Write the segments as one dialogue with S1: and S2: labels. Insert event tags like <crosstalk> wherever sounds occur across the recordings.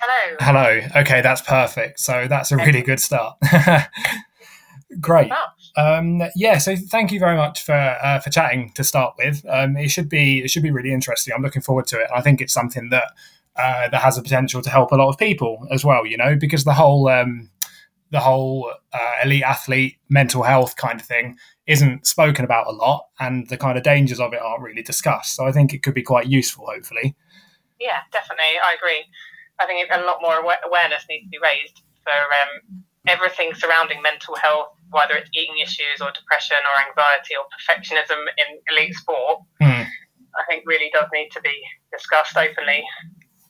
S1: Hello.
S2: Hello. Okay, that's perfect. So that's a really good start. <laughs> Great. Um, yeah. So thank you very much for uh, for chatting to start with. Um, it should be it should be really interesting. I'm looking forward to it. I think it's something that uh, that has the potential to help a lot of people as well. You know, because the whole um, the whole uh, elite athlete mental health kind of thing isn't spoken about a lot, and the kind of dangers of it aren't really discussed. So I think it could be quite useful. Hopefully.
S1: Yeah, definitely. I agree. I think a lot more awareness needs to be raised for um, everything surrounding mental health, whether it's eating issues or depression or anxiety or perfectionism in elite sport. Mm. I think really does need to be discussed openly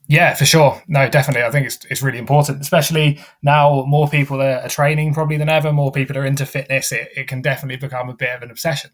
S2: yeah, for sure. No, definitely. I think it's, it's really important, especially now more people are, training probably than ever. More people are into fitness. It, it can definitely become a bit of an obsession,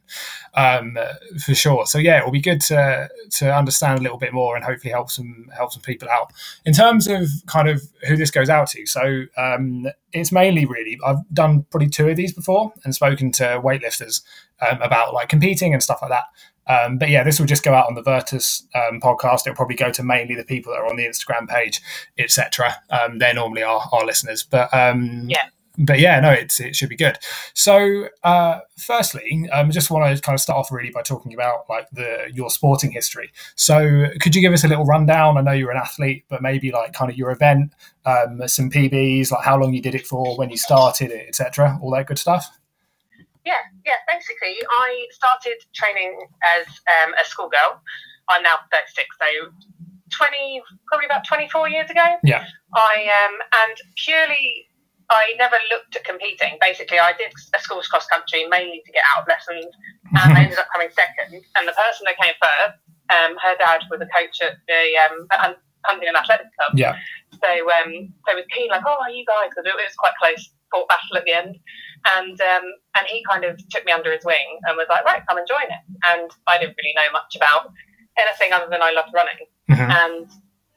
S2: um, for sure. So yeah, it will be good to to understand a little bit more and hopefully help some help some people out. In terms of kind of who this goes out to, so um, it's mainly really I've done probably two of these before and spoken to weightlifters um, about like competing and stuff like that. Um, but yeah, this will just go out on the Virtus um, podcast. It'll probably go to mainly the people that are on the Instagram page, etc. Um, they're normally our, our listeners. But um,
S1: yeah.
S2: But yeah, no, it's, it should be good. So, uh, firstly, um, I just want to kind of start off really by talking about like the your sporting history. So, could you give us a little rundown? I know you're an athlete, but maybe like kind of your event, um, some PBs, like how long you did it for, when you started it, etc. All that good stuff.
S1: Yeah, yeah. Basically, I started training as um, a schoolgirl. I'm now 36, so 20, probably about 24 years ago.
S2: Yeah.
S1: I um, and purely, I never looked at competing. Basically, I did a school's cross country mainly to get out of lessons, and I ended up coming second. And the person that came first, um, her dad was a coach at the um, Huntingdon Athletics Club.
S2: Yeah.
S1: So um, so was keen, like, oh, you guys, because it was quite close fought battle at the end. And um, and he kind of took me under his wing and was like, right, come and join it. And I didn't really know much about anything other than I loved running. Mm-hmm. And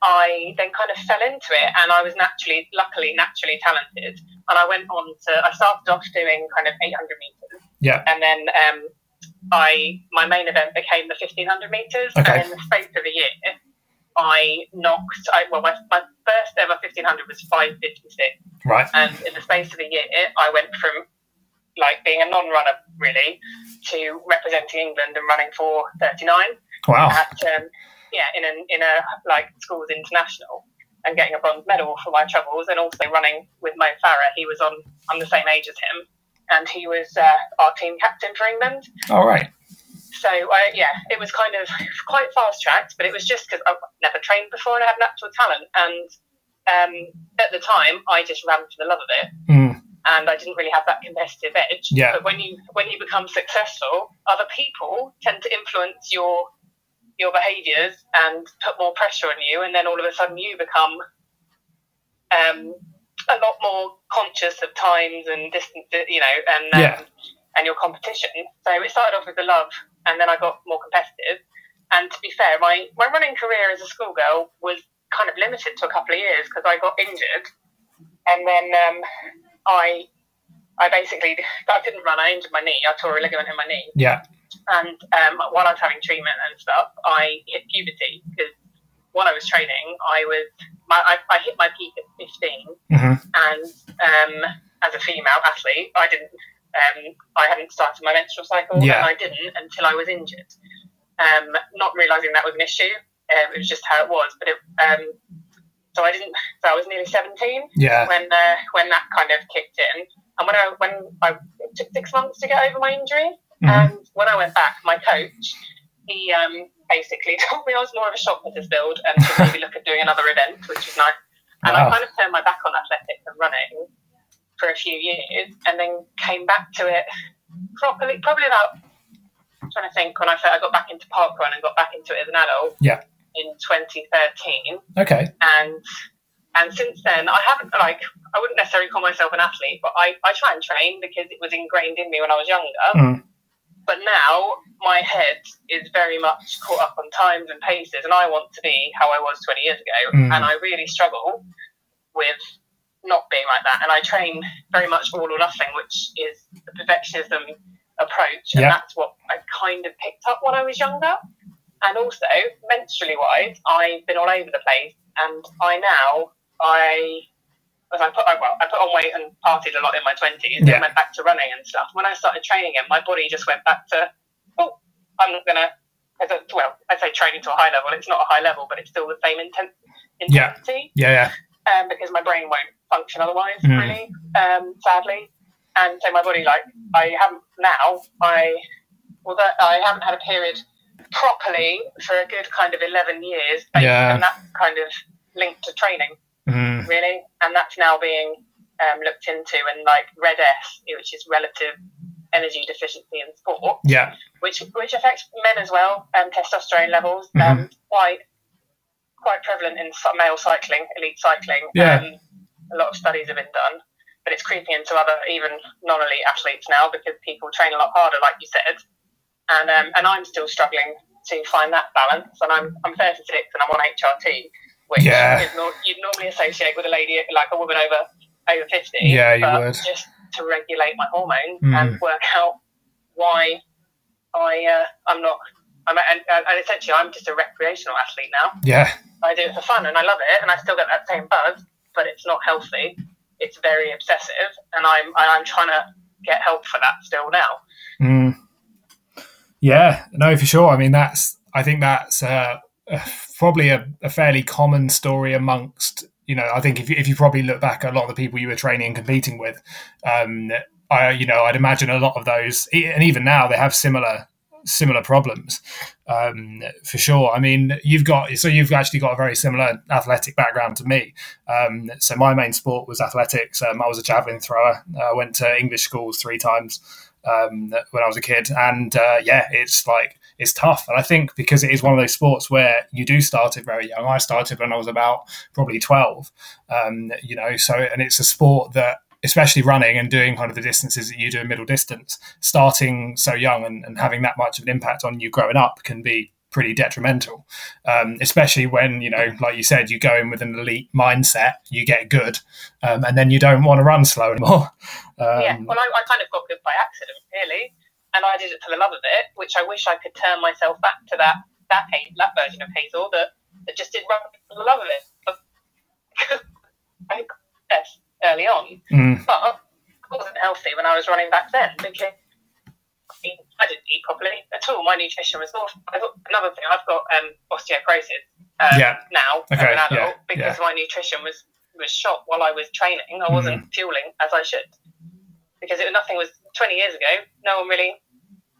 S1: I then kind of fell into it, and I was naturally, luckily, naturally talented. And I went on to, I started off doing kind of 800 meters.
S2: Yeah.
S1: And then um, I, my main event became the 1500 meters.
S2: Okay.
S1: And in the space of a year, I knocked, I, well, my, my first ever 1500 was 556.
S2: Right.
S1: And in the space of a year, I went from like being a non-runner really to representing England and running for 39.
S2: Wow.
S1: At, um, yeah, in a, in a like schools international and getting a bronze medal for my troubles and also running with Mo Farah. He was on, I'm the same age as him and he was uh, our team captain for England.
S2: All right.
S1: So I, yeah, it was kind of <laughs> quite fast tracked, but it was just because I've never trained before and I have natural talent. And um, at the time, I just ran for the love of it,
S2: mm.
S1: and I didn't really have that competitive edge.
S2: Yeah.
S1: But when you when you become successful, other people tend to influence your your behaviours and put more pressure on you, and then all of a sudden you become um, a lot more conscious of times and distance, you know, and um,
S2: yeah.
S1: And your competition. So it started off with the love, and then I got more competitive. And to be fair, my, my running career as a schoolgirl was kind of limited to a couple of years because I got injured, and then um, I I basically I couldn't run. I injured my knee. I tore a ligament in my knee.
S2: Yeah.
S1: And um, while I was having treatment and stuff, I hit puberty because while I was training, I was my, I, I hit my peak at 15,
S2: mm-hmm.
S1: and um, as a female athlete, I didn't. Um, I hadn't started my menstrual cycle,
S2: yeah.
S1: and I didn't until I was injured. Um, not realizing that was an issue, um, it was just how it was. But it, um, so I didn't. So I was nearly seventeen.
S2: Yeah.
S1: When uh, when that kind of kicked in, and when I when I took six months to get over my injury, mm-hmm. and when I went back, my coach he um, basically <laughs> told me I was more of a shot putters build and to maybe look at doing another event, which was nice. And wow. I kind of turned my back on athletics and running for a few years, and then came back to it properly, probably about. I'm trying to think when I I got back into park run and got back into it as an adult.
S2: Yeah
S1: in 2013.
S2: Okay.
S1: And and since then, I haven't like I wouldn't necessarily call myself an athlete, but I, I try and train because it was ingrained in me when I was younger.
S2: Mm.
S1: But now my head is very much caught up on times and paces, and I want to be how I was 20 years ago.
S2: Mm.
S1: And I really struggle with not being like that. And I train very much all or nothing, which is the perfectionism approach, and
S2: yeah.
S1: that's what I kind of picked up when I was younger. And also, menstrually wise, I've been all over the place, and I now I as I put well, I put on weight and partied a lot in my twenties,
S2: Yeah.
S1: then went back to running and stuff. When I started training again, my body just went back to oh, I'm not gonna. I don't- Well, I say training to a high level. It's not a high level, but it's still the same inten-
S2: Yeah.
S1: intensity
S2: Yeah, yeah.
S1: Um, because my brain won't function otherwise,
S2: Mm.
S1: really, um, sadly. And so my body, like, I haven't now, I, although I haven't had a period properly for a good kind of 11 years,
S2: Yeah.
S1: and that's kind of linked to training,
S2: Mm,
S1: really. And that's now being um, looked into, and like RED-S, which is relative energy deficiency in sport,
S2: yeah.
S1: which which affects men as well, um, testosterone levels,
S2: Mm-hmm.
S1: um, quite quite prevalent in male cycling, elite cycling.
S2: Yeah.
S1: Um, a lot of studies have been done, but it's creeping into other even non-elite athletes now because people train a lot harder, like you said, and um, and I'm still struggling to find that balance. And I'm I'm 36 and I'm on HRT, which
S2: Yeah.
S1: is nor- you'd normally associate with a lady like a woman over over 50.
S2: Yeah, you
S1: but
S2: would.
S1: just to regulate my hormones
S2: Mm.
S1: and work out why I uh, I'm not. And, and essentially I'm just a recreational athlete now.
S2: Yeah.
S1: I do it for fun and I love it, and I still get that same buzz, but it's not healthy. It's very obsessive, and I'm I'm trying to get help for that still now.
S2: Mm. Yeah, no, for sure. I mean, that's. I think that's uh, uh, probably a, a fairly common story amongst. You know, I think if you, if you probably look back at a lot of the people you were training and competing with, um, I you know I'd imagine a lot of those, and even now they have similar similar problems um, for sure. I mean, you've got so you've actually got a very similar athletic background to me. Um, so my main sport was athletics. Um, I was a javelin thrower. I went to English schools three times um, when I was a kid, and uh, yeah, it's like it's tough. And I think because it is one of those sports where you do start it very young. I started when I was about probably twelve. Um, you know, so and it's a sport that especially running and doing kind of the distances that you do in middle distance, starting so young and, and having that much of an impact on you growing up can be pretty detrimental. Um, especially when, you know, like you said, you go in with an elite mindset, you get good, um, and then you don't want to run slow anymore. <laughs> Um,
S1: yeah, well, I, I kind of got good by accident, really, and I did it for the love of it, which I wish I could turn myself back to that that Ha- that version of Hazel that, that just did run for the love of it. <laughs> Yes, early on,
S2: mm,
S1: but I wasn't healthy when I was running back then because I mean, I didn't eat properly at all. My nutrition was awful. I thought, another thing, I've got um, osteoporosis um,
S2: Yeah.
S1: now
S2: Okay,
S1: as an adult
S2: yeah,
S1: because
S2: yeah.
S1: my nutrition was was shot while I was training. I wasn't
S2: Mm-hmm.
S1: fueling as I should because it, nothing was 20 years ago. No one really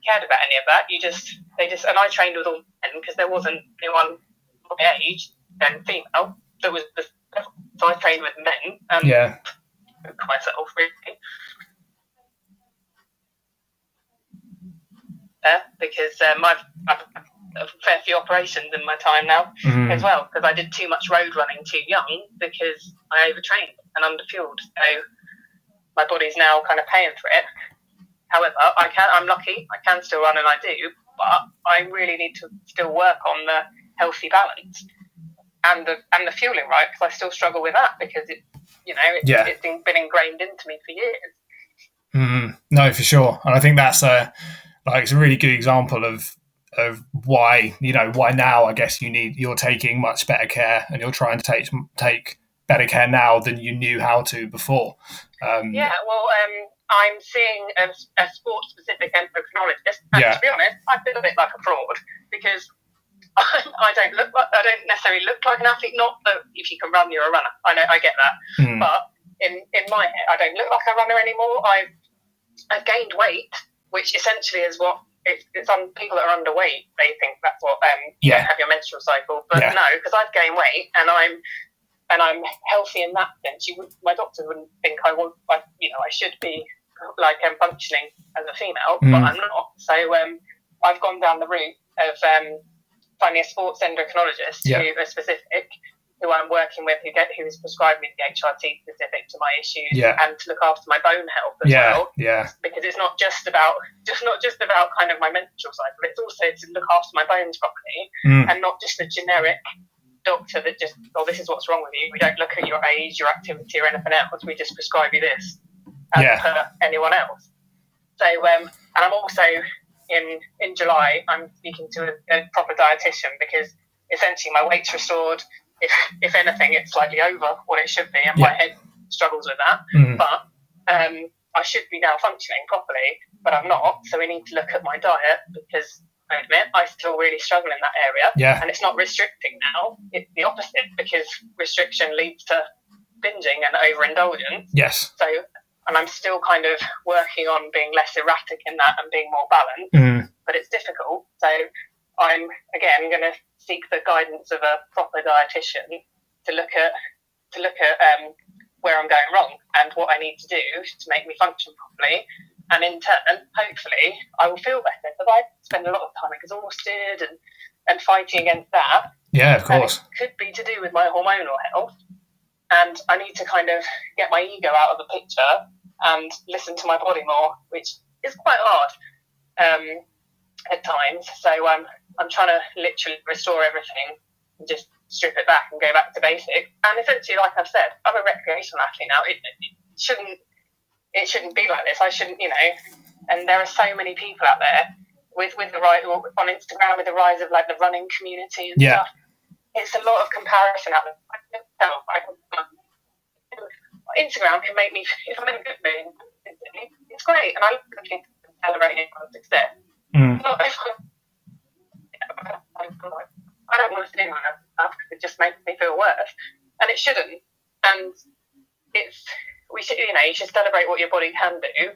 S1: cared about any of that. You just they just and I trained with all men because there wasn't anyone my age and female that was so I trained with men and
S2: yeah,
S1: myself really. Uh, because um, I've, I've had a fair few operations in my time now
S2: mm,
S1: as well because I did too much road running too young because I overtrained and underfueled. So my body's now kind of paying for it. However, I can I'm lucky. I can still run and I do, but I really need to still work on the healthy balance and the and the fueling right because I still struggle with that because it you know it's,
S2: Yeah.
S1: it's been, been ingrained into me for years.
S2: mm, no, for sure. And I think that's a like it's a really good example of of why you know why now I guess you need you're taking much better care and you're trying to take take better care now than you knew how to before. Um,
S1: Yeah, well, um, I'm seeing a, a sports specific endocrinologist, and
S2: Yeah.
S1: to be honest, I feel a bit like a fraud because I don't look like I don't necessarily look like an athlete. Not that if you can run, you're a runner. I know I get that,
S2: mm,
S1: but in in my head, I don't look like a runner anymore. I've I've gained weight, which essentially is what. It's, it's on people that are underweight. They think that's what um,
S2: Yeah.
S1: have your menstrual cycle, but
S2: Yeah.
S1: no, because I've gained weight and I'm and I'm healthy in that sense. You would, my doctor wouldn't think I want, I, you know, I should be like um, functioning as a female,
S2: Mm.
S1: but I'm not. So um, I've gone down the route of um, finding a sports endocrinologist
S2: Yeah.
S1: who is specific, who I'm working with, who get who has prescribed me the HRT specific to my issues
S2: Yeah.
S1: and to look after my bone health as
S2: yeah,
S1: well.
S2: yeah,
S1: Because it's not just about just not just about kind of my menstrual cycle. It's also to look after my bones properly
S2: mm,
S1: and not just a generic doctor that just, oh, this is what's wrong with you. We don't look at your age, your activity, or anything else. We just prescribe you this as
S2: Yeah.
S1: per anyone else. So, um, and I'm also in in July. I'm speaking to a, a proper dietitian because essentially my weight's restored. if, if anything, it's slightly over what it should be, and my head struggles with that.
S2: Mm.
S1: But um, I should be now functioning properly, but I'm not. So we need to look at my diet because I admit I still really struggle in that area.
S2: Yeah.
S1: And it's not restricting now, it's the opposite because restriction leads to binging and overindulgence.
S2: Yes.
S1: So, and I'm still kind of working on being less erratic in that and being more balanced,
S2: Mm.
S1: but it's difficult. So, I'm again going to seek the guidance of a proper dietitian to look at to look at um, where I'm going wrong and what I need to do to make me function properly. And in turn, hopefully, I will feel better But I spend a lot of time exhausted and, and fighting against that.
S2: Yeah, of course.
S1: it could be to do with my hormonal health. And I need to kind of get my ego out of the picture and listen to my body more, which is quite hard um, at times. So um, I'm trying to literally restore everything and just strip it back and go back to basics. And essentially, like I've said, I'm a recreational athlete now. It, it shouldn't it shouldn't be like this. I shouldn't, you know. And there are so many people out there with with the right on Instagram with the rise of like the running community and
S2: Yeah.
S1: stuff. It's a lot of comparison out there. I can tell. I can, Instagram can make me if I'm in a good mood. It's great, and I look at people celebrating my success.
S2: Mm.
S1: Not if I'm, I don't want to see my stuff because it just makes me feel worse, and it shouldn't. And it's we should, you know, you should celebrate what your body can do,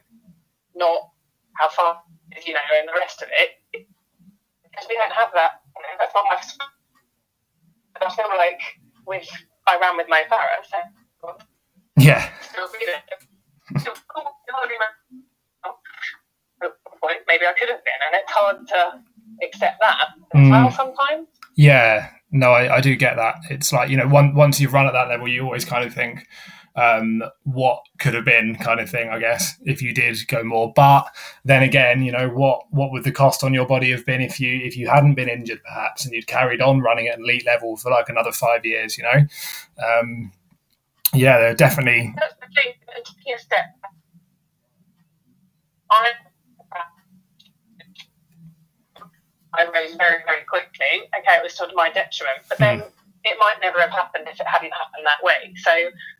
S1: not how far you know, and the rest of it. Because we don't have that. You know, that's not my. I feel like with I ran with Mo Farah, so
S2: Yeah.
S1: still be there. Still cool, you know what I mean? At one point, maybe I could have been, and it's hard to accept that as
S2: Mm.
S1: well sometimes.
S2: Yeah, no, I, I do get that. It's like you know, one, once you've run at that level, you always kind of think, um, what could have been, kind of thing. I guess if you did go more, but then again, you know, what what would the cost on your body have been if you if you hadn't been injured, perhaps, and you'd carried on running at elite level for like another five years, you know? Um, yeah, they're definitely.
S1: That's the thing, taking a step. I I rose very, very quickly. Okay, it was to my detriment, but then hmm. it might never have happened if it hadn't happened that way. So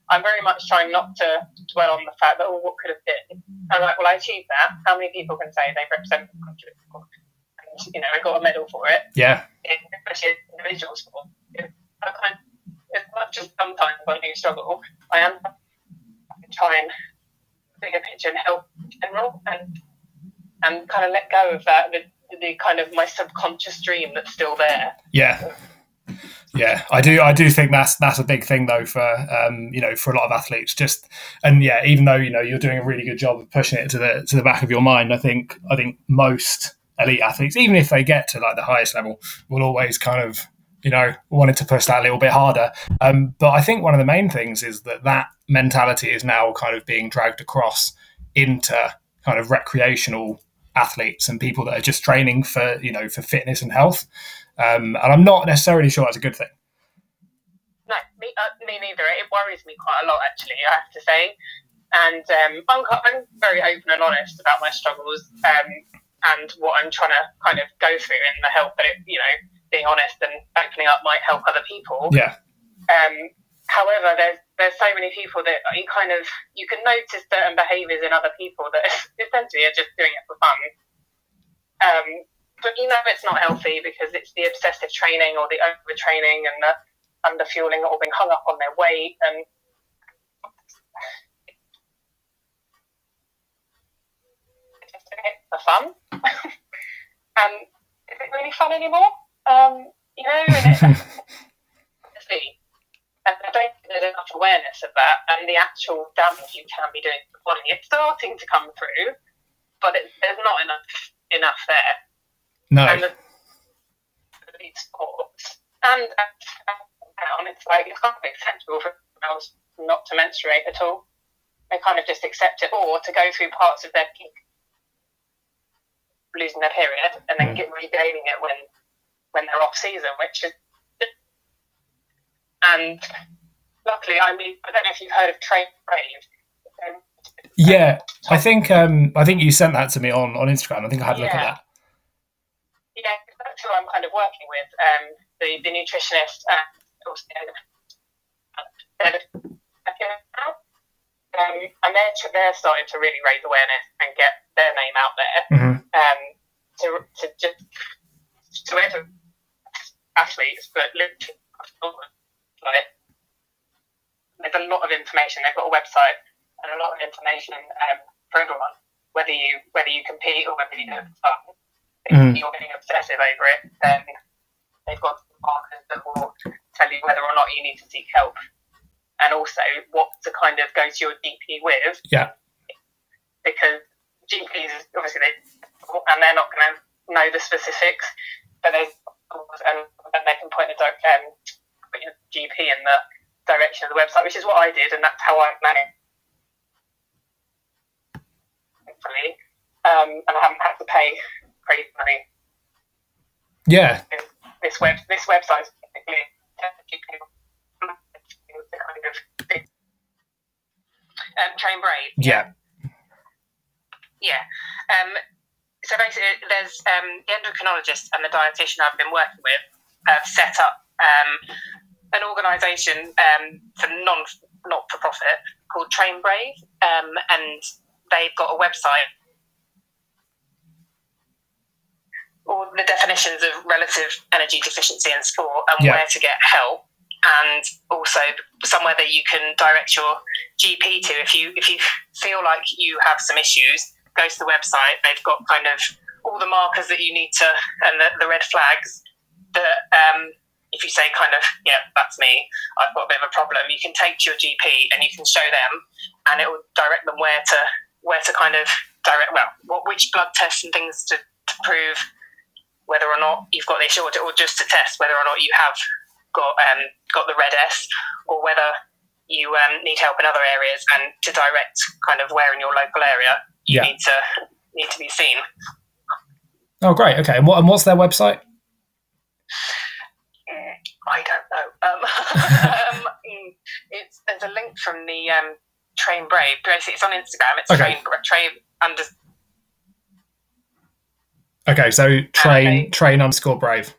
S1: I'm very much trying not to dwell on the fact that, oh, what could have been? I'm like, well, I achieved that. How many people can say they represent the country? And, you know, I got a medal for it,
S2: Yeah,
S1: especially individual sport. I kind as much as sometimes I do struggle, I am try and bigger picture and help in general and and kind of let go of that the, the kind of my subconscious dream that's still there.
S2: yeah. Yeah, I do. I do think that's that's a big thing though for um, you know for a lot of athletes. Just and yeah, even though you know you're doing a really good job of pushing it to the to the back of your mind, I think I think most elite athletes, even if they get to like the highest level, will always kind of you know wanted to push that a little bit harder. Um, but I think one of the main things is that that mentality is now kind of being dragged across into kind of recreational athletes and people that are just training for you know for fitness and health. Um, and I'm not necessarily sure that's a good thing.
S1: No, me, uh, me neither. It worries me quite a lot, actually. I have to say, and um, I'm, I'm very open and honest about my struggles um, and what I'm trying to kind of go through in the help that it, you know, being honest and opening up might help other people.
S2: Yeah,
S1: Um, however, there's there's so many people that you kind of you can notice certain behaviours in other people that <laughs> essentially are just doing it for fun. Um, but you know it's not healthy because it's the obsessive training or the overtraining and the underfueling or being hung up on their weight and <laughs> just doing it for fun. and <laughs> is it really fun anymore? Um, you know, and <laughs> and I don't think there's enough awareness of that and the actual damage you can be doing to the body. It's starting to come through, but it, there's not enough enough there.
S2: no,
S1: And the, sports and, it's like it's of acceptable for girls not to menstruate at all. They kind of just accept it, or to go through parts of their peak, losing their period, and then
S2: Mm.
S1: get regaining it when when they're off season, which is and luckily, I mean, I don't know if you've heard of Train Brave. Um,
S2: yeah. I think um, I think you sent that to me on on Instagram. I think I had a look at that.
S1: Yeah, that's who I'm kind of working with. Um, the, the nutritionist and also um, and they're they're starting to really raise awareness and get their name out there.
S2: Mm-hmm.
S1: Um, to to just to athletes, but like there's a lot of information. They've got a website and a lot of information um, for everyone, whether you whether you compete or whether you don't.
S2: Mm.
S1: If you're getting obsessive over it, then they've got markers that will tell you whether or not you need to seek help, and also what to kind of go to your GP with.
S2: Yeah.
S1: Because GPs obviously they and they're not going to know the specifics, but they and, and they can point the doc- um, put your GP in the direction of the website, which is what I did, and that's how I managed. Thankfully, um, and I haven't had to pay crazy money.
S2: Yeah.
S1: This web, this website basically kind of um, Train Brave.
S2: Yeah.
S1: Yeah. Um, so basically, there's um, the endocrinologist and the dietitian I've been working with have set up um, an organisation um, for non not for profit called Train Brave, um, and they've got a website. All the definitions of relative energy deficiency in sport and
S2: Yeah.
S1: where to get help, and also somewhere that you can direct your GP to if you if you feel like you have some issues. Go to the website. They've got kind of all the markers that you need to and the, the red flags that um, if you say kind of yeah that's me I've got a bit of a problem you can take to your GP and you can show them and it will direct them where to where to kind of direct well what which blood tests and things to, to prove whether or not you've got this or, or just to test whether or not you have got um, got the red S or whether you um, need help in other areas and to direct kind of where in your local area you
S2: Yeah.
S1: need to need to be seen.
S2: Oh, great. Okay. And, what, and what's their website?
S1: I don't know. Um, <laughs> um, mm, it's there's a link from the um, Train Brave. Basically, it's on Instagram. It's
S2: Okay.
S1: Train Train under
S2: Okay. So train,
S1: Okay.
S2: train underscore brave.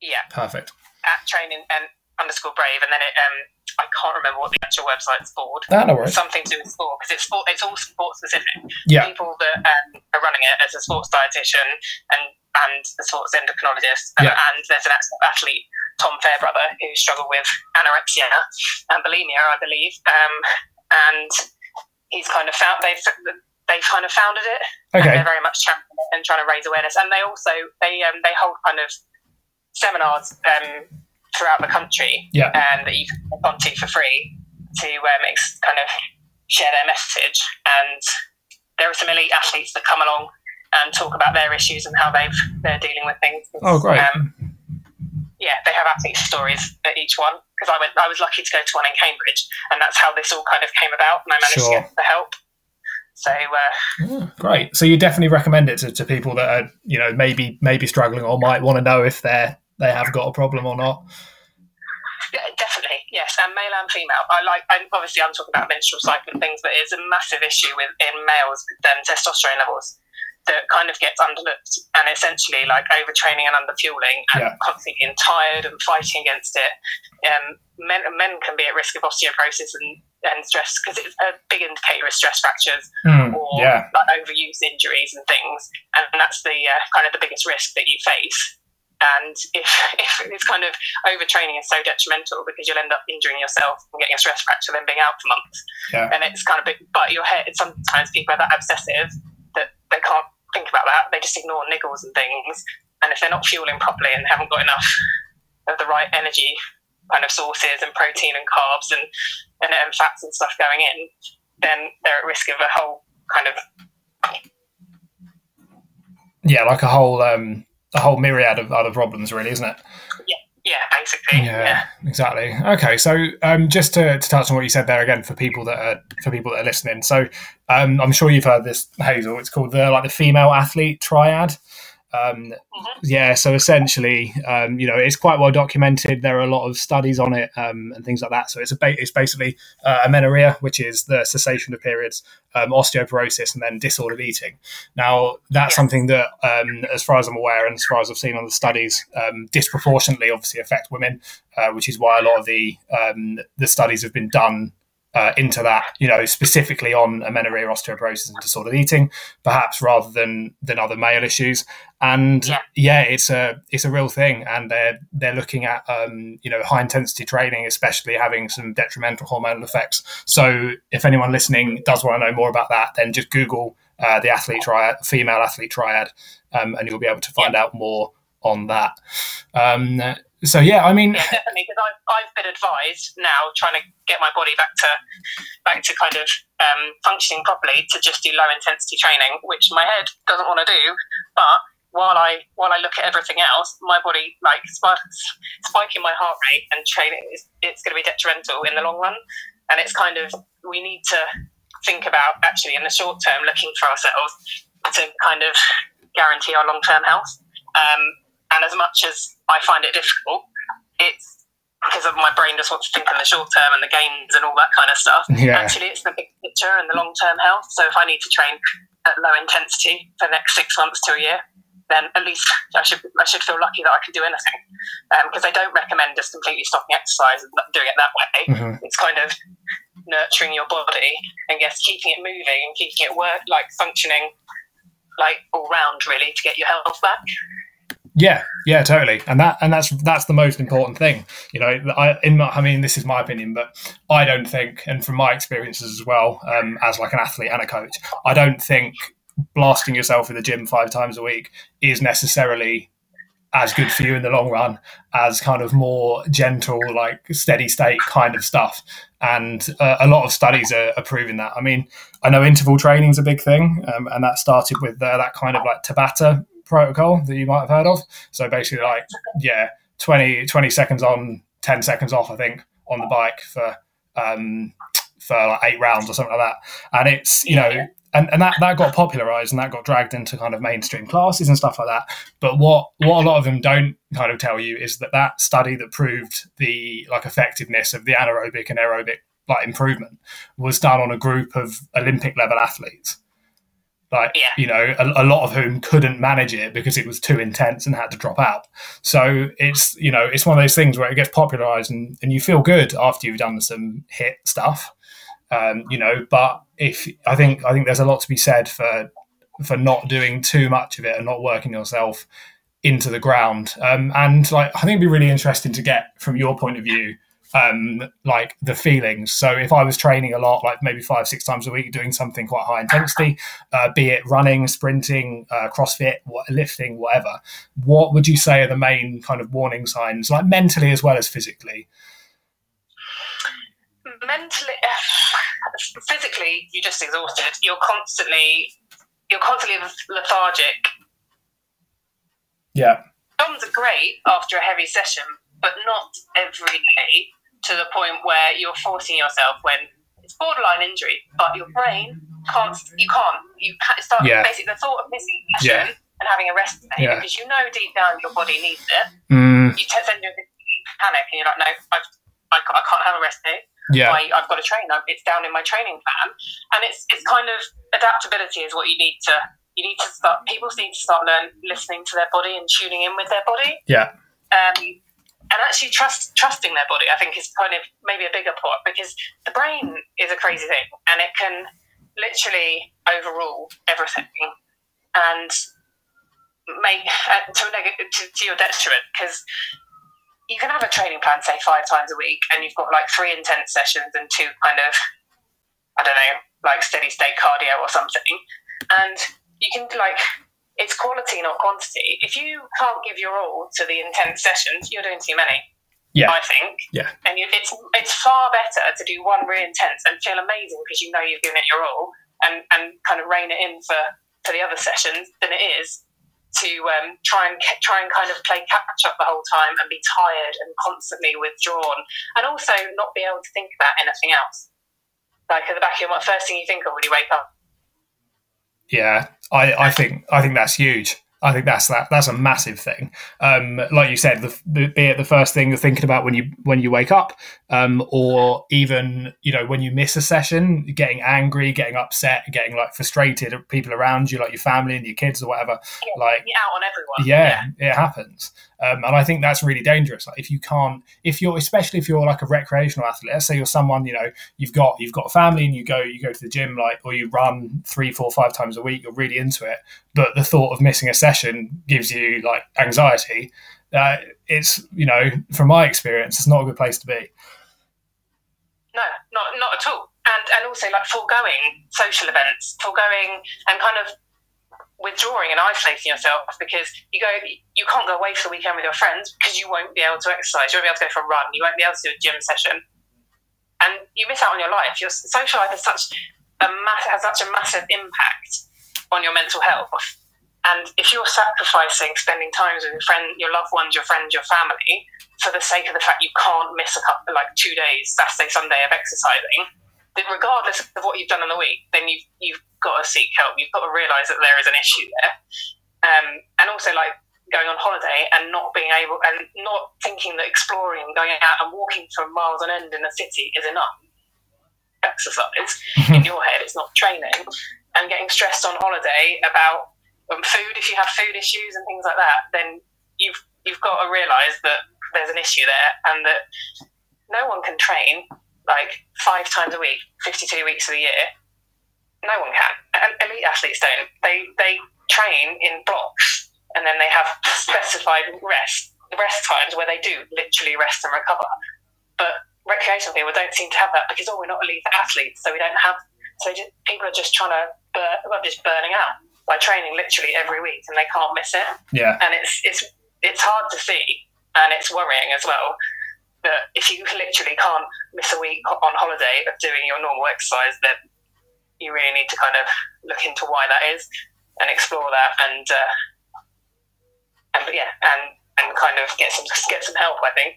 S1: yeah
S2: Perfect.
S1: at training and underscore Brave, and then it um I can't remember what the actual website's called.
S2: Ah, no worries.
S1: Something to do with sport because it's sport. It's all sport specific.
S2: Yeah.
S1: People that um, are running it as a sports dietitian and and a sports endocrinologist, and,
S2: Yeah.
S1: and there's an actual athlete, Tom Fairbrother, who struggled with anorexia and bulimia, I believe, um, and he's kind of found they've they've kind of founded it. And
S2: Okay.
S1: they're very much championing and trying to raise awareness, and they also they um, they hold kind of seminars um, throughout the country
S2: Yeah.
S1: and that you can click onto for free to um, ex- kind of share their message. And there are some elite athletes that come along and talk about their issues and how they've they're dealing with things.
S2: Oh, great.
S1: Um, yeah, they have athlete stories at each one because I went. I was lucky to go to one in Cambridge, and that's how this all kind of came about. And I managed
S2: Sure.
S1: to get the help. So uh,
S2: Yeah, great. So you definitely recommend it to, to people that are, you know, maybe maybe struggling or might want to know if they're they have got a problem or not.
S1: Yeah, definitely, yes, and male and female. I like, and obviously, I'm talking about menstrual cycle and things, but it's a massive issue with in males with um, testosterone levels that kind of gets underlooked, and essentially like overtraining and underfueling, and
S2: Yeah.
S1: constantly being tired and fighting against it. Um, men men can be at risk of osteoporosis and, and stress because it's a big indicator of stress fractures
S2: Hmm,
S1: or
S2: yeah.
S1: like overuse injuries and things, and that's the uh, kind of the biggest risk that you face. And if, <laughs> if it's kind of overtraining is so detrimental because you'll end up injuring yourself and getting a stress fracture, then being out for months.
S2: Yeah.
S1: And it's kind of but your head. Sometimes people are that obsessive that they can't think about that. They just ignore niggles and things. And if they're not fueling properly and they haven't got enough of the right energy kind of sources and protein and carbs and and, and fats and stuff going in, then they're at risk of a whole kind of
S2: Yeah, like a whole um a whole myriad of other problems really, isn't it?
S1: yeah, Yeah, basically yeah.
S2: exactly. Okay, so um, just to, to touch on what you said there again for people that are for people that are listening. So um, I'm sure you've heard this, Hazel. It's called the like the female athlete triad. Um, mm-hmm. Yeah, so essentially, um, you know, it's quite well documented. There are a lot of studies on it um, and things like that. So it's a ba- it's basically uh, amenorrhea, which is the cessation of periods, um, osteoporosis, and then disordered eating. Now, that's something that, um, as far as I'm aware, and as far as I've seen on the studies, um, disproportionately obviously affect women, uh, which is why a lot of the the studies have been done uh, into that, you know, specifically on amenorrhea, osteoporosis, and disordered eating, perhaps rather than than other male issues. And yeah, yeah it's a it's a real thing, and they're they're looking at um, you know high intensity training, especially having some detrimental hormonal effects. So if anyone listening does want to know more about that, then just Google uh, the athlete triad, female athlete triad, um, and you'll be able to find out more on that. Um, so yeah, I mean, <laughs>
S1: yeah, definitely because I've, I've been advised now trying to get my body back to back to kind of um, functioning properly to just do low intensity training, which my head doesn't want to do. But while I while I look at everything else, my body like spikes, spiking my heart rate and training is it's going to be detrimental in the long run. And it's kind of we need to think about actually in the short term looking for ourselves to kind of guarantee our long term health. Um, and as much as I find it difficult, it's because of my brain just wants to think in the short term and the gains and all that kind of stuff. <laughs>
S2: Yeah.
S1: Actually, it's the big picture and the long term health. So if I need to train at low intensity for the next six months to a year, then at least I should I should feel lucky that I can do anything. Because um, they don't recommend just completely stopping exercise and doing it that way. Mm-hmm. It's kind of nurturing your body and yes, keeping it moving and keeping it work like functioning like all round really to get your health back.
S2: Yeah, yeah, totally, and that and that's that's the most important thing. You know, I in my, I mean, this is my opinion, but I don't think, and from my experiences as well, um, as like an athlete and a coach, I don't think blasting yourself in the gym five times a week is necessarily as good for you in the long run as kind of more gentle, like steady state kind of stuff. And uh, a lot of studies are, are, proving that. I mean, I know interval training is a big thing, um, and that started with uh, that kind of like Tabata protocol that you might have heard of. So basically, like, yeah, 20, 20 seconds on, 10 seconds off, I think, on the bike for um, for like eight rounds or something like that. And it's, you know, and, and that, that got popularized and that got dragged into kind of mainstream classes and stuff like that. But what, what a lot of them don't kind of tell you is that that study that proved the like effectiveness of the anaerobic and aerobic like improvement was done on a group of Olympic level athletes like yeah. you know a, a, lot of whom couldn't manage it because it was too intense and had to drop out so it's you know it's one of those things where it gets popularized and, and you feel good after you've done some HIIT stuff um, you know but if i think i think there's a lot to be said for for not doing too much of it and not working yourself into the ground um, and like i think it'd be really interesting to get from your point of view um, like the feelings. So if I was training a lot, like maybe five, six times a week, doing something quite high intensity, uh, be it running, sprinting, uh, CrossFit, lifting, whatever, what would you say are the main kind of warning signs, like mentally as well as physically?
S1: Mentally, physically, you're just exhausted. You're constantly, you're constantly lethargic.
S2: Yeah.
S1: Arms are great after a heavy session, but not every day to the point where you're forcing yourself when it's borderline injury, but your brain can't. You can't. You can't start yeah. basically the thought of missing session yeah. and having a rest day yeah. because you know deep down your body needs it.
S2: Mm.
S1: You tend to panic and you're like, no, I've, I, I can't have a rest day.
S2: Yeah.
S1: I, have got to train. It's down in my training plan, and it's it's kind of adaptability is what you need to. You need to start. People need to start learn listening to their body and tuning in with their body.
S2: Yeah.
S1: Um, and actually trust trusting their body, I think, is kind of maybe a bigger part because the brain is a crazy thing and it can literally overrule everything and make uh, to, to, to your detriment because you can have a training plan, say five times a week, and you've got like three intense sessions and two kind of, I don't know, like steady state cardio or something, and you can like it's quality, not quantity. If you can't give your all to the intense sessions, you're doing too many.
S2: Yeah.
S1: I think.
S2: Yeah.
S1: And you, it's it's far better to do one really intense and feel amazing because you know you've given it your all and, and kind of rein it in for, for the other sessions than it is to um, try and try and kind of play catch up the whole time and be tired and constantly withdrawn and also not be able to think about anything else. Like at the back of your mind, first thing you think of when you wake up
S2: yeah, I, I think I think that's huge. I think that's that. That's a massive thing. Um, like you said, the, the, be it the first thing you're thinking about when you when you wake up, um, or even you know when you miss a session, getting angry, getting upset, getting like frustrated at people around you, like your family and your kids or whatever.
S1: Yeah,
S2: like
S1: out on everyone.
S2: Yeah, yeah. it happens. Um, and I think that's really dangerous. Like if you can't, if you're, especially if you're like a recreational athlete, let's say you're someone, you know, you've got you've got a family and you go you go to the gym like or you run three, four, five times a week, you're really into it, but the thought of missing a session gives you like anxiety. Uh, it's you know, from my experience, it's not a good place to be.
S1: No, not not at all. And and also like foregoing social events, foregoing and kind of withdrawing and isolating yourself because you go you can't go away for the weekend with your friends because you won't be able to exercise. You won't be able to go for a run. You won't be able to do a gym session. And you miss out on your life. Your social life has such a mass, has such a massive impact on your mental health. And if you're sacrificing spending time with your friend your loved ones your friends your family for the sake of the fact you can't miss a couple like two days saturday sunday of exercising then regardless of what you've done in the week then you've, you've got to seek help. You've got to realise that there is an issue there, um, and also like going on holiday and not being able and not thinking that exploring and going out and walking for miles on end in a city is enough exercise in your head. It's not training, and getting stressed on holiday about um, food if you have food issues and things like that, then you've you've got to realise that there's an issue there and that no one can train like five times a week, 52 weeks of the year no one can. And elite athletes don't. They they train in blocks, and then they have <laughs> specified rest rest times where they do literally rest and recover. But recreational people don't seem to have that because oh, we're not elite athletes, so we don't have. So just, people are just trying to burn, well, just burning out by training literally every week, and they can't miss it.
S2: Yeah,
S1: and it's it's it's hard to see, and it's worrying as well. That if you literally can't miss a week on holiday of doing your normal exercise, then you really need to kind of look into why that is and explore that and uh, and yeah and and kind of get some get some help. I think.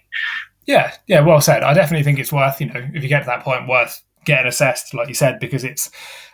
S2: Yeah, yeah, well said. I definitely think it's worth you know if you get to that point, worth getting assessed, like you said, because it's.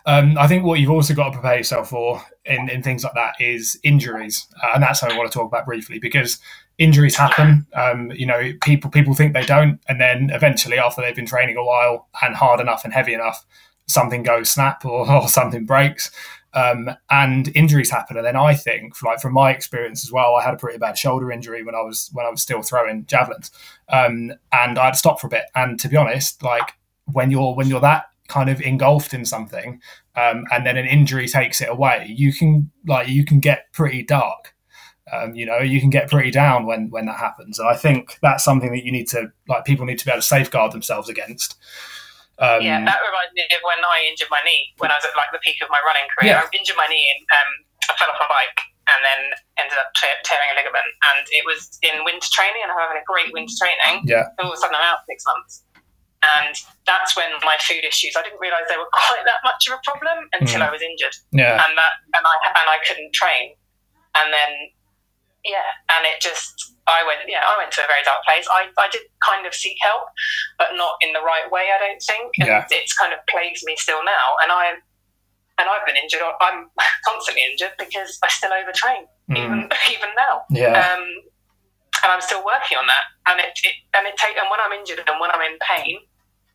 S2: Um, I think what you've also got to prepare yourself for in, in things like that is injuries, uh, and that's what I want to talk about briefly because injuries happen. Um, you know, people people think they don't, and then eventually, after they've been training a while and hard enough and heavy enough, something goes snap or, <laughs> or something breaks. Um, and injuries happen. And then I think, like from my experience as well, I had a pretty bad shoulder injury when I was when I was still throwing javelins, um, and I had to stop for a bit. And to be honest, like when you're when you're that kind of engulfed in something, um, and then an injury takes it away, you can like you can get pretty dark. Um, you know, you can get pretty down when when that happens. And I think that's something that you need to like people need to be able to safeguard themselves against.
S1: Um, yeah, that reminds me of when I injured my knee when I was at like the peak of my running career. Yeah. I injured my knee and um, I fell off my bike and then ended up tearing a ligament. And it was in winter training, and I'm having a great winter training.
S2: Yeah.
S1: all of a sudden, I'm out six months. And that's when my food issues. I didn't realise they were <laughs> quite that much of a problem until mm. I was injured.
S2: Yeah.
S1: And that, and I and I couldn't train. And then yeah, and it just I went yeah I went to a very dark place. I, I did kind of seek help, but not in the right way. I don't think, and yeah. it's kind of plagues me still now. And I and I've been injured. I'm <laughs> constantly injured because I still overtrain mm. even <laughs> even now.
S2: Yeah.
S1: Um, and I'm still working on that. And it, it and it take and when I'm injured and when I'm in pain,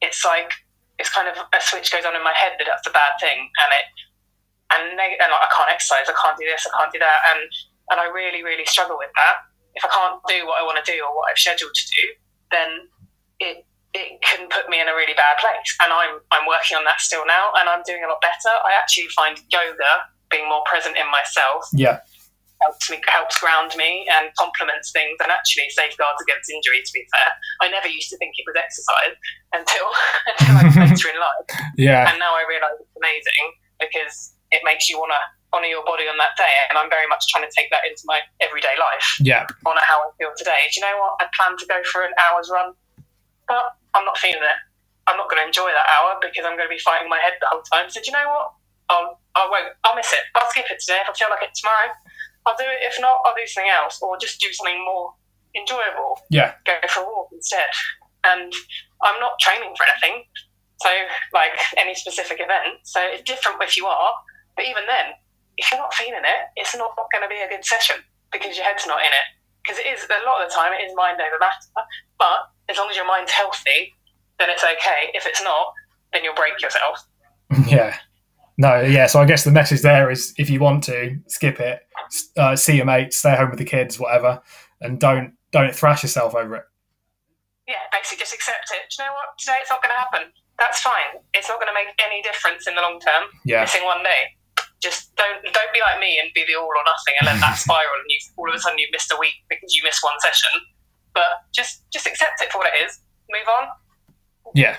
S1: it's like it's kind of a switch goes on in my head that that's a bad thing, and it and, neg- and like, I can't exercise, I can't do this, I can't do that, and and I really, really struggle with that. If I can't do what I want to do or what I've scheduled to do, then it it can put me in a really bad place. And I'm I'm working on that still now, and I'm doing a lot better. I actually find yoga being more present in myself.
S2: Yeah.
S1: Helps me, helps ground me, and complements things, and actually safeguards against injury. To be fair, I never used to think it was exercise until <laughs> until I was <laughs> later in life.
S2: Yeah,
S1: and now I realise it's amazing because it makes you want to honour your body on that day. And I'm very much trying to take that into my everyday life.
S2: Yeah.
S1: Honour how I feel today. Do you know what? I plan to go for an hour's run, but I'm not feeling it. I'm not going to enjoy that hour because I'm going to be fighting my head the whole time. So do you know what? I'll, I won't. I'll miss it. I'll skip it today if I feel like it tomorrow. I'll do it. If not, I'll do something else or just do something more enjoyable.
S2: Yeah.
S1: Go for a walk instead. And I'm not training for anything. So, like any specific event. So it's different if you are. But even then, if you're not feeling it, it's not going to be a good session because your head's not in it. Because it is a lot of the time it is mind over matter. But as long as your mind's healthy, then it's okay. If it's not, then you'll break yourself. <laughs>
S2: Yeah. No, yeah. So I guess the message there is if you want to skip it, uh, see your mates, stay home with the kids, whatever, and don't don't thrash yourself over it.
S1: Yeah, basically just accept it. Do you know what? Today it's not going to happen. That's fine. It's not going to make any difference in the long term.
S2: Yeah.
S1: Missing one day. Just don't don't be like me and be the all or nothing and let that <laughs> spiral and you all of a sudden you missed a week because you missed one session. But just just accept it for what it is. Move on.
S2: Yeah.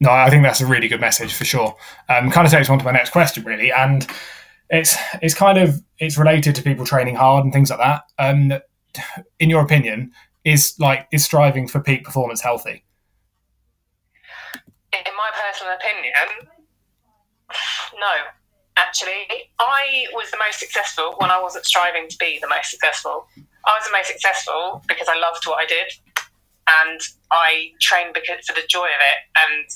S2: No, I think that's a really good message for sure. Um, kind of takes on to my next question, really, and it's it's kind of it's related to people training hard and things like that. Um, in your opinion, is like is striving for peak performance healthy?
S1: In my personal opinion, no. Actually, I was the most successful when I wasn't striving to be the most successful. I was the most successful because I loved what I did, and I trained because for the joy of it, and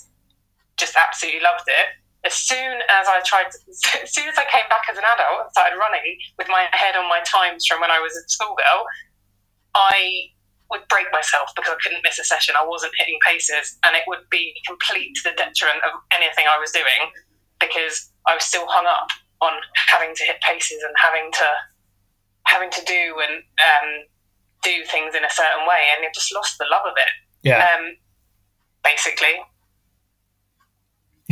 S1: just absolutely loved it. As soon as I tried, to, <laughs> as soon as I came back as an adult and started running with my head on my times from when I was a schoolgirl, I would break myself because I couldn't miss a session. I wasn't hitting paces, and it would be complete to the detriment of anything I was doing because I was still hung up on having to hit paces and having to having to do and um, do things in a certain way, and it just lost the love of it.
S2: Yeah.
S1: Um, basically.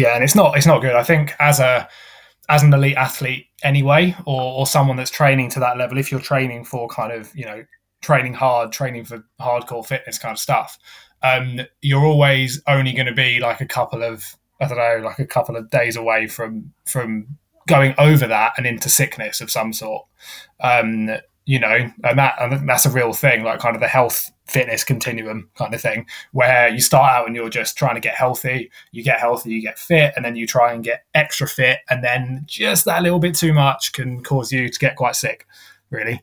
S2: Yeah, and it's not it's not good. I think as a as an elite athlete anyway, or, or someone that's training to that level, if you're training for kind of you know training hard, training for hardcore fitness kind of stuff, um, you're always only going to be like a couple of I don't know, like a couple of days away from from going over that and into sickness of some sort. Um, you know, and that and that's a real thing, like kind of the health fitness continuum kind of thing, where you start out and you're just trying to get healthy, you get healthy, you get fit, and then you try and get extra fit, and then just that little bit too much can cause you to get quite sick, really.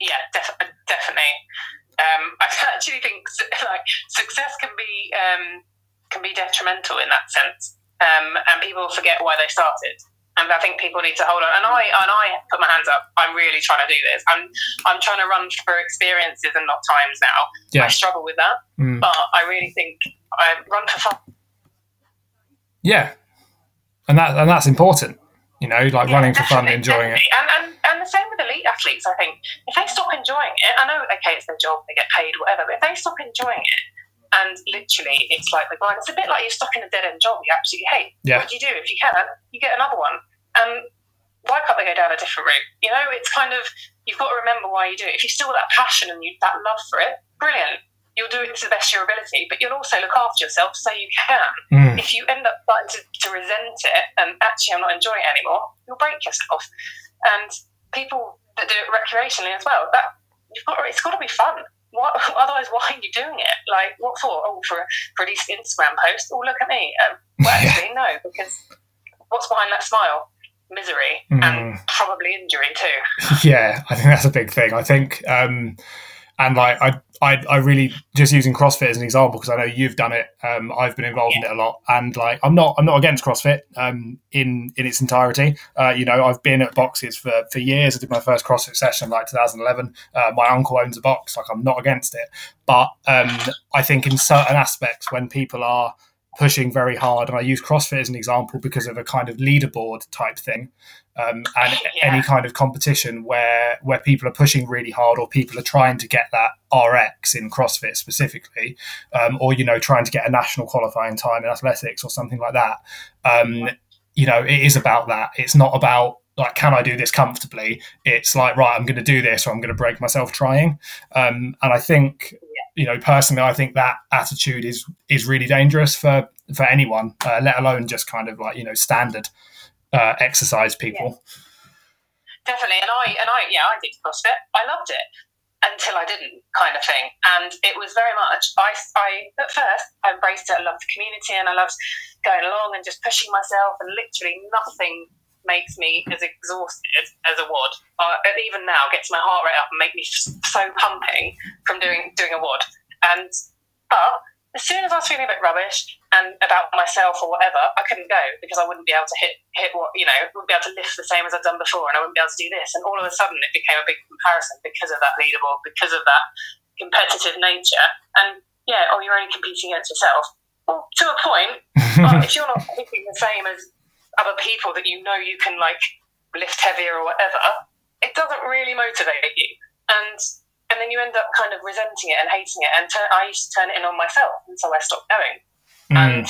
S1: Yeah, def- definitely. Um, I <laughs> actually think <laughs> like success can be um, can be detrimental in that sense, um, and people forget why they started. And I think people need to hold on. And I and I put my hands up. I'm really trying to do this. I'm I'm trying to run for experiences and not times now.
S2: Yeah.
S1: I struggle with that,
S2: Mm.
S1: but I really think I run for fun.
S2: Yeah, and that and that's important. You know, like
S1: Yeah,
S2: running for fun,
S1: definitely,
S2: enjoying it.
S1: And, and and the same with elite athletes. I think if they stop enjoying it, I know okay, it's their job, they get paid, whatever. But if they stop enjoying it, and literally, it's like the grind. It's a bit like you're stuck in a dead end job you absolutely hate.
S2: Yeah.
S1: What do you do if you can? You get another one. And why can't they go down a different route? You know, it's kind of you've got to remember why you do it. If you still got that passion and you that love for it, brilliant. You'll do it to the best of your ability, but you'll also look after yourself so you can.
S2: Mm.
S1: If you end up starting to, to resent it and actually I'm not enjoying it anymore, you'll break yourself. And people that do it recreationally as well, that you've got it's got to be fun. What, <laughs> otherwise, why are you doing it? Like, what for? Oh, for a, for a Instagram post. Oh, look at me. Um, well,
S2: Yeah. <laughs>
S1: actually, no, because what's behind that smile? Misery
S2: Mm.
S1: and probably injury too. <laughs>
S2: yeah, I think that's a big thing. I think, um, and like I, I, I really just using CrossFit as an example because I know you've done it. Um, I've been involved in it a lot, and like I'm not, I'm not against CrossFit um, in in its entirety. Uh, you know, I've been at boxes for for years. I did my first CrossFit session like 2011. Uh, my uncle owns a box. Like I'm not against it, but um, I think in certain aspects when people are pushing very hard, and I use CrossFit as an example because of a kind of leaderboard type thing um, and
S1: Yeah.
S2: any kind of competition where where people are pushing really hard or people are trying to get that RX in CrossFit specifically, um, or you know trying to get a national qualifying time in athletics or something like that. Um, you know, it is about that. It's not about like can I do this comfortably? It's like right, I'm going to do this or I'm going to break myself trying. Um, and I think you know personally, I think that attitude is is really dangerous for for anyone, uh, let alone just kind of like you know standard uh, exercise people.
S1: Definitely, and I and I yeah, I did CrossFit. I loved it until I didn't, kind of thing. And it was very much I, I at first I embraced it. I loved the community and I loved going along and just pushing myself. And literally nothing makes me as exhausted as a WOD. Uh, and even now, gets my heart rate up and make me so pumping from doing doing a WOD. And but as soon as I was feeling a bit rubbish and about myself or whatever, I couldn't go because I wouldn't be able to hit hit what you know, wouldn't be able to lift the same as I'd done before, and I wouldn't be able to do this. And all of a sudden, it became a big comparison because of that leaderboard, because of that competitive nature. And yeah, oh, you're only competing against yourself. Well, to a point, <laughs> but if you're not hitting the same as other people that you know you can like lift heavier or whatever, it doesn't really motivate you. And and then you end up kind of resenting it and hating it. And turn, I used to turn it in on myself, and so I stopped going. Mm. And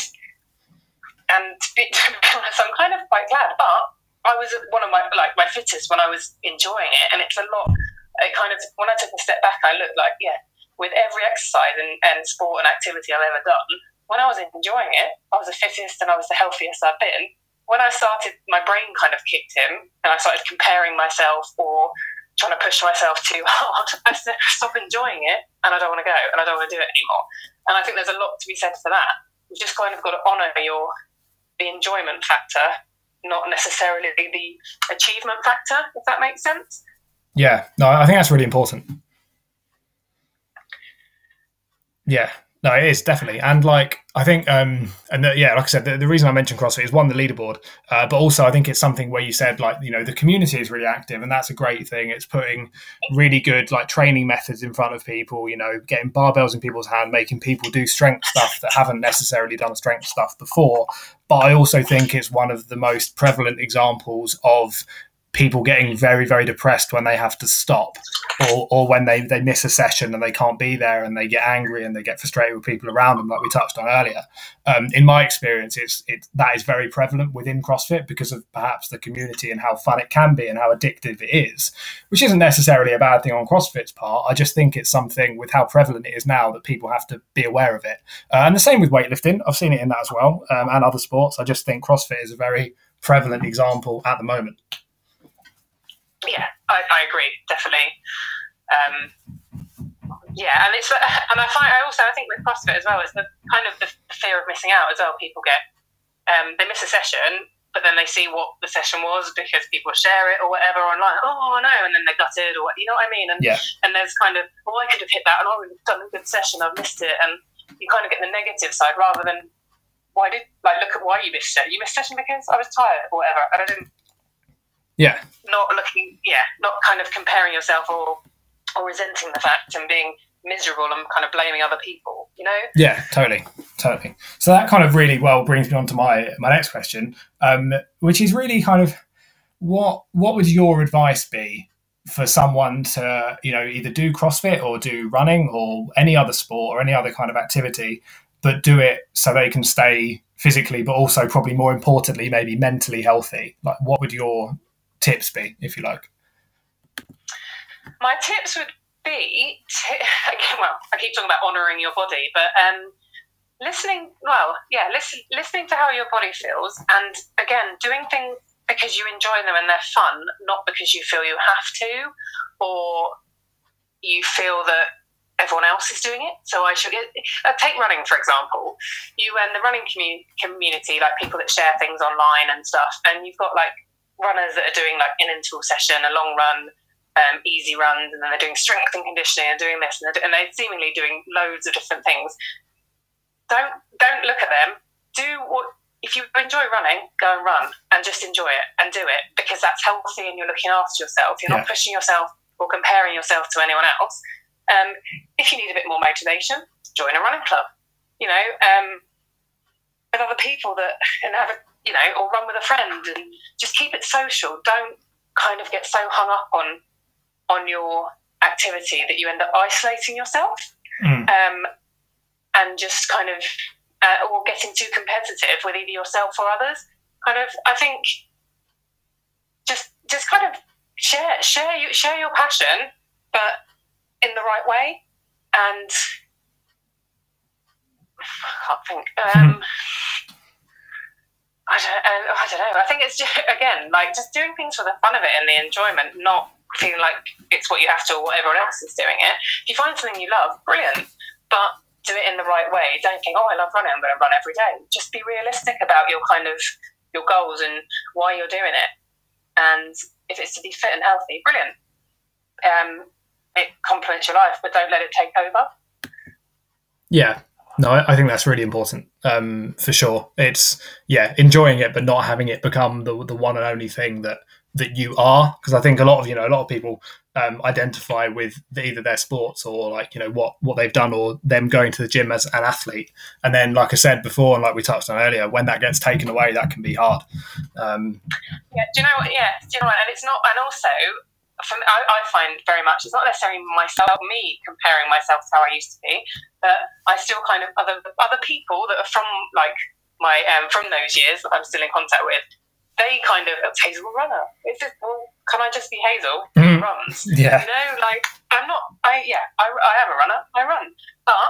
S1: and <laughs> it, so I'm kind of quite glad. But I was one of my like my fittest when I was enjoying it, and it's a lot. It kind of when I took a step back, I looked like yeah. With every exercise and, and sport and activity I've ever done, when I was enjoying it, I was the fittest and I was the healthiest I've been. When I started, my brain kind of kicked in, and I started comparing myself or trying to push myself too <laughs> hard. I stop enjoying it and I don't want to go and I don't want to do it anymore. And I think there's a lot to be said for that. You just kind of got to honour your the enjoyment factor, not necessarily the achievement factor, if that makes sense.
S2: Yeah, no, I think that's really important. Yeah, no, it is definitely, and like I think, um, and the, yeah, like I said, the, the, reason I mentioned CrossFit is one the leaderboard, uh, but also I think it's something where you said like you know the community is really active, and that's a great thing. It's putting really good like training methods in front of people, you know, getting barbells in people's hand, making people do strength stuff that haven't necessarily done strength stuff before. But I also think it's one of the most prevalent examples of people getting very very depressed when they have to stop or, or when they, they miss a session and they can't be there and they get angry and they get frustrated with people around them like we touched on earlier. Um, in my experience it's it that is very prevalent within crossfit because of perhaps the community and how fun it can be and how addictive it is which isn't necessarily a bad thing on crossfit's part. I just think it's something with how prevalent it is now that people have to be aware of it. Uh, and the same with weightlifting. I've seen it in that as well um, and other sports. I just think crossfit is a very prevalent example at the moment
S1: I, I agree definitely. Um, yeah, and it's <laughs> and I find I also I think with CrossFit as well is the kind of the fear of missing out as well. People get um, they miss a session, but then they see what the session was because people share it or whatever online. Oh no, and then they're gutted or what, you know what I mean? And
S2: yeah.
S1: and there's kind of oh I could have hit that and I would have done a good session. I've missed it, and you kind of get the negative side rather than why did like look at why you missed it. You missed session because I was tired or whatever, and I didn't
S2: yeah.
S1: Not looking, yeah, not kind of comparing yourself or or resenting the fact and being miserable and kind of blaming other people, you know?
S2: Yeah, totally, totally. So that kind of really well brings me on to my my next question, um, which is really kind of what what would your advice be for someone to you know either do CrossFit or do running or any other sport or any other kind of activity, but do it so they can stay physically, but also probably more importantly, maybe mentally healthy. Like, what would your tips be, if you like?
S1: My tips would be, <laughs> again, well, I keep talking about honouring your body, but um, listening, well, yeah, listen, listening to how your body feels, and again, doing things because you enjoy them and they're fun, not because you feel you have to, or you feel that everyone else is doing it. So I should uh, take running for example. You and the running community, community, like people that share things online and stuff, and you've got like runners that are doing like an interval session, a long run, um, easy runs, and then they're doing strength and conditioning and doing this, and they're, and they're seemingly doing loads of different things. Don't don't look at them. Do what if you enjoy running, go and run and just enjoy it and do it because that's healthy and you're looking after yourself. You're yeah. not pushing yourself or comparing yourself to anyone else. Um, if you need a bit more motivation, join a running club. You know, um, with other people that and have a you know, or run with a friend and just keep it social. Don't kind of get so hung up on on your activity that you end up isolating yourself mm. um, and just kind of uh, or getting too competitive with either yourself or others. Kind of, I think, just just kind of share share you share your passion, but in the right way. And I can't think. Um, I don't, I don't know. I think it's just, <laughs> again like just doing things for the fun of it and the enjoyment, not feeling like it's what you have to or what everyone else is doing it. If you find something you love, brilliant, but do it in the right way. Don't think, oh, I love running, I'm going to run every day. Just be realistic about your kind of your goals and why you're doing it. And if it's to be fit and healthy, brilliant. Um, it complements your life, but don't let it take over.
S2: Yeah, No, I think that's really important um, for sure. It's yeah, enjoying it, but not having it become the the one and only thing that that you are. Because I think a lot of you know a lot of people um, identify with either their sports or like you know what what they've done or them going to the gym as an athlete. And then, like I said before, and like we touched on earlier, when that gets taken away, that can be hard.
S1: Um, yeah, do you know what? Yeah, do you know what? And it's not, and also for me, I, I, find very much it's not necessarily myself, me comparing myself to how I used to be, but I still kind of other other people that are from like my um, from those years that I'm still in contact with. They kind of it's Hazel runner. It's just well, can I just be Hazel mm. runs? <laughs>
S2: Yeah,
S1: you know, like I'm not. I yeah, I, I am a runner. I run, but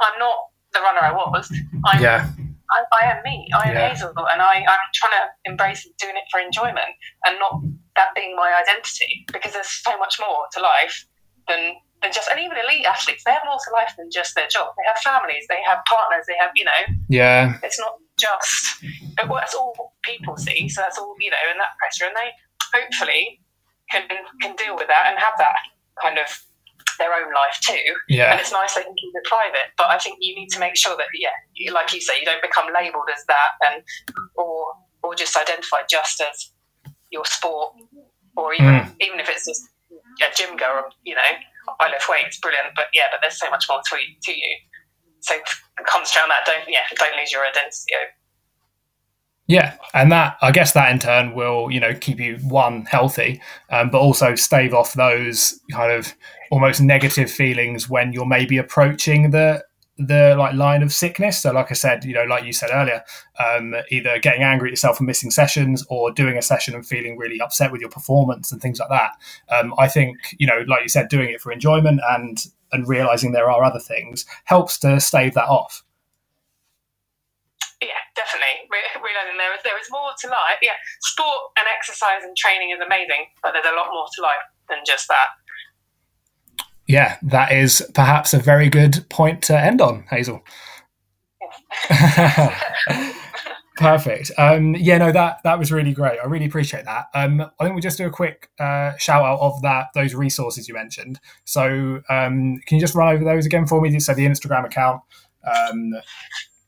S1: I'm not the runner I was. I'm,
S2: yeah.
S1: I, I, am me. I am yeah. Hazel, and I, I'm trying to embrace doing it for enjoyment and not that being my identity because there's so much more to life than than just and even elite athletes they have more to life than just their job. They have families they have partners they have you know
S2: yeah.
S1: it's not just well, that's all people see so that's all you know and that pressure and they hopefully can can deal with that and have that kind of their own life too.
S2: Yeah.
S1: And it's nice they can keep it private but i think you need to make sure that yeah like you say you don't become labeled as that and or or just identified just as your sport, or even mm. even if it's just a gym goer, you know, I lift weights, brilliant. But yeah, but there's so much more to, to you. So concentrate on that. Don't yeah, don't lose your identity.
S2: Yeah, and that I guess that in turn will you know keep you one healthy, um, but also stave off those kind of almost negative feelings when you're maybe approaching the the like line of sickness. So, like I said, you know, like you said earlier, um, either getting angry at yourself and missing sessions or doing a session and feeling really upset with your performance and things like that. Um, I think you know, like you said, doing it for enjoyment and and realizing there are other things helps to stave that off.
S1: Yeah, definitely. realizing there is there is more to life. Yeah, sport and exercise and training is amazing, but there's a lot more to life than just that
S2: yeah, that is perhaps a very good point to end on, Hazel. <laughs> Perfect. Um, yeah, no, that that was really great. I really appreciate that. Um, I think we'll just do a quick uh, shout out of that those resources you mentioned. So, um, can you just run over those again for me? So, the Instagram account. Um,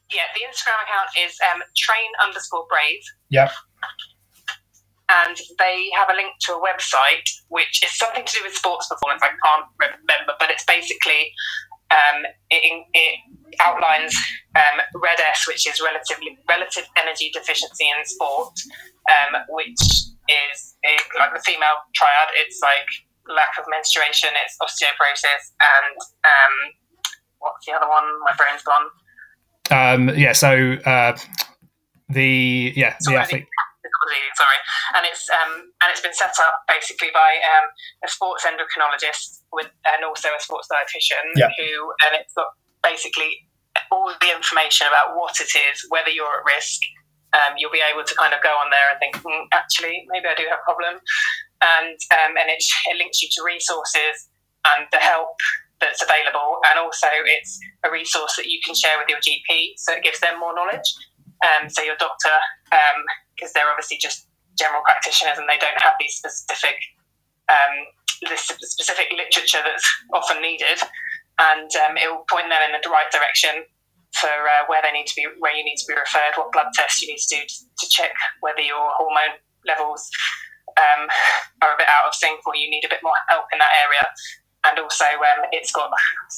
S1: yeah, the Instagram account is um, train underscore brave.
S2: Yep
S1: and they have a link to a website which is something to do with sports performance. I can't remember, but it's basically um, it, it, outlines um, RED-S, which is relatively relative energy deficiency in sport, um, which is it, like the female triad. It's like lack of menstruation, it's osteoporosis, and um, what's the other one? My brain's gone.
S2: Um, yeah, so uh, the yeah the athlete
S1: sorry, and it's um, and it's been set up basically by um, a sports endocrinologist with and also a sports dietitian
S2: yeah.
S1: who and it's got basically all the information about what it is, whether you're at risk. Um, you'll be able to kind of go on there and think, mm, actually, maybe I do have a problem, and um, and it, it links you to resources and the help that's available, and also it's a resource that you can share with your GP, so it gives them more knowledge. Um, so your doctor um, because they're obviously just general practitioners and they don't have these specific um, this specific literature that's often needed, and um, it will point them in the right direction for uh, where they need to be, where you need to be referred, what blood tests you need to do to, to check whether your hormone levels um, are a bit out of sync or you need a bit more help in that area. And also, um, it's got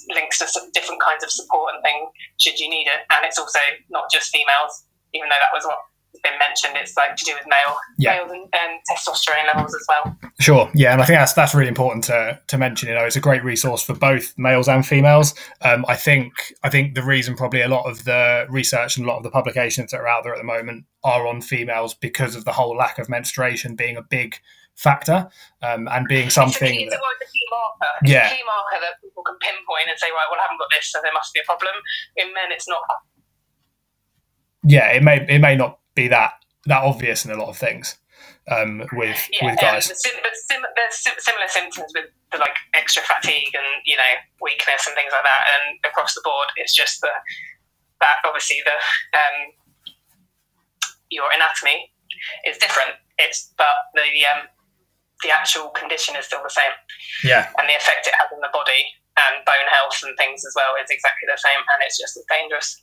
S1: links to different kinds of support and things should you need it. And it's also not just females, even though that was what been mentioned, it's like to do with male yeah. males and, and, testosterone levels as well.
S2: Sure, yeah, and I think that's that's really important to to mention. You know, it's a great resource for both males and females. Um, I think I think the reason probably a lot of the research and a lot of the publications that are out there at the moment are on females because of the whole lack of menstruation being a big factor um, and being something.
S1: It's, a, it's a key marker. It's yeah. a key marker that people can pinpoint and say, right, well, I haven't got this, so there must be a problem. In men, it's not.
S2: Yeah, it may it may not be that that obvious in a lot of things um, with yeah, with guys.
S1: Um, but sim- there's similar symptoms with the like extra fatigue and you know weakness and things like that, and across the board, it's just the that obviously the um, your anatomy is different. It's but the um, the actual condition is still the same.
S2: Yeah,
S1: and the effect it has on the body and bone health and things as well is exactly the same, and it's just as dangerous.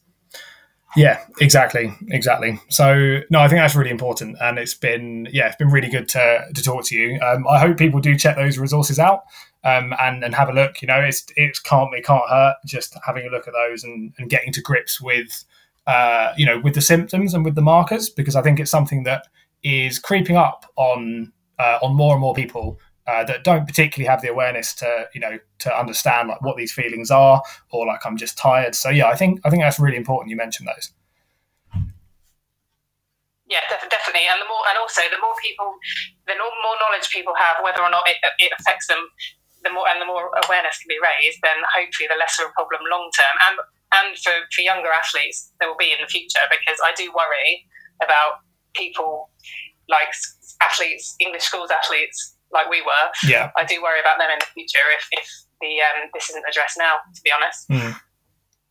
S2: Yeah, exactly, exactly. So no, I think that's really important, and it's been yeah, it's been really good to to talk to you. Um, I hope people do check those resources out um, and and have a look. You know, it's it can't it can't hurt just having a look at those and, and getting to grips with uh, you know with the symptoms and with the markers because I think it's something that is creeping up on uh, on more and more people uh, that don't particularly have the awareness to you know to understand like what these feelings are or like I'm just tired. So yeah, I think I think that's really important. You mentioned those.
S1: Yeah, definitely, and the more and also the more people, the more knowledge people have, whether or not it, it affects them, the more and the more awareness can be raised, then hopefully the lesser a problem long term. And and for, for younger athletes, there will be in the future because I do worry about people like athletes, English schools athletes, like we were.
S2: Yeah.
S1: I do worry about them in the future if, if the um, this isn't addressed now, to be honest.
S2: Mm.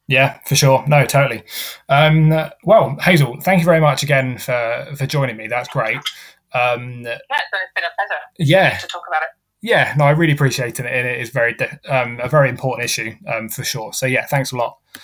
S2: Yeah, for sure. No, totally. Um, well, Hazel, thank you very much again for, for joining me. That's great.
S1: Um, yeah, it's been a pleasure.
S2: Yeah.
S1: To talk about it.
S2: Yeah, no, I really appreciate it, and it is very um, a very important issue um, for sure. So yeah, thanks a lot.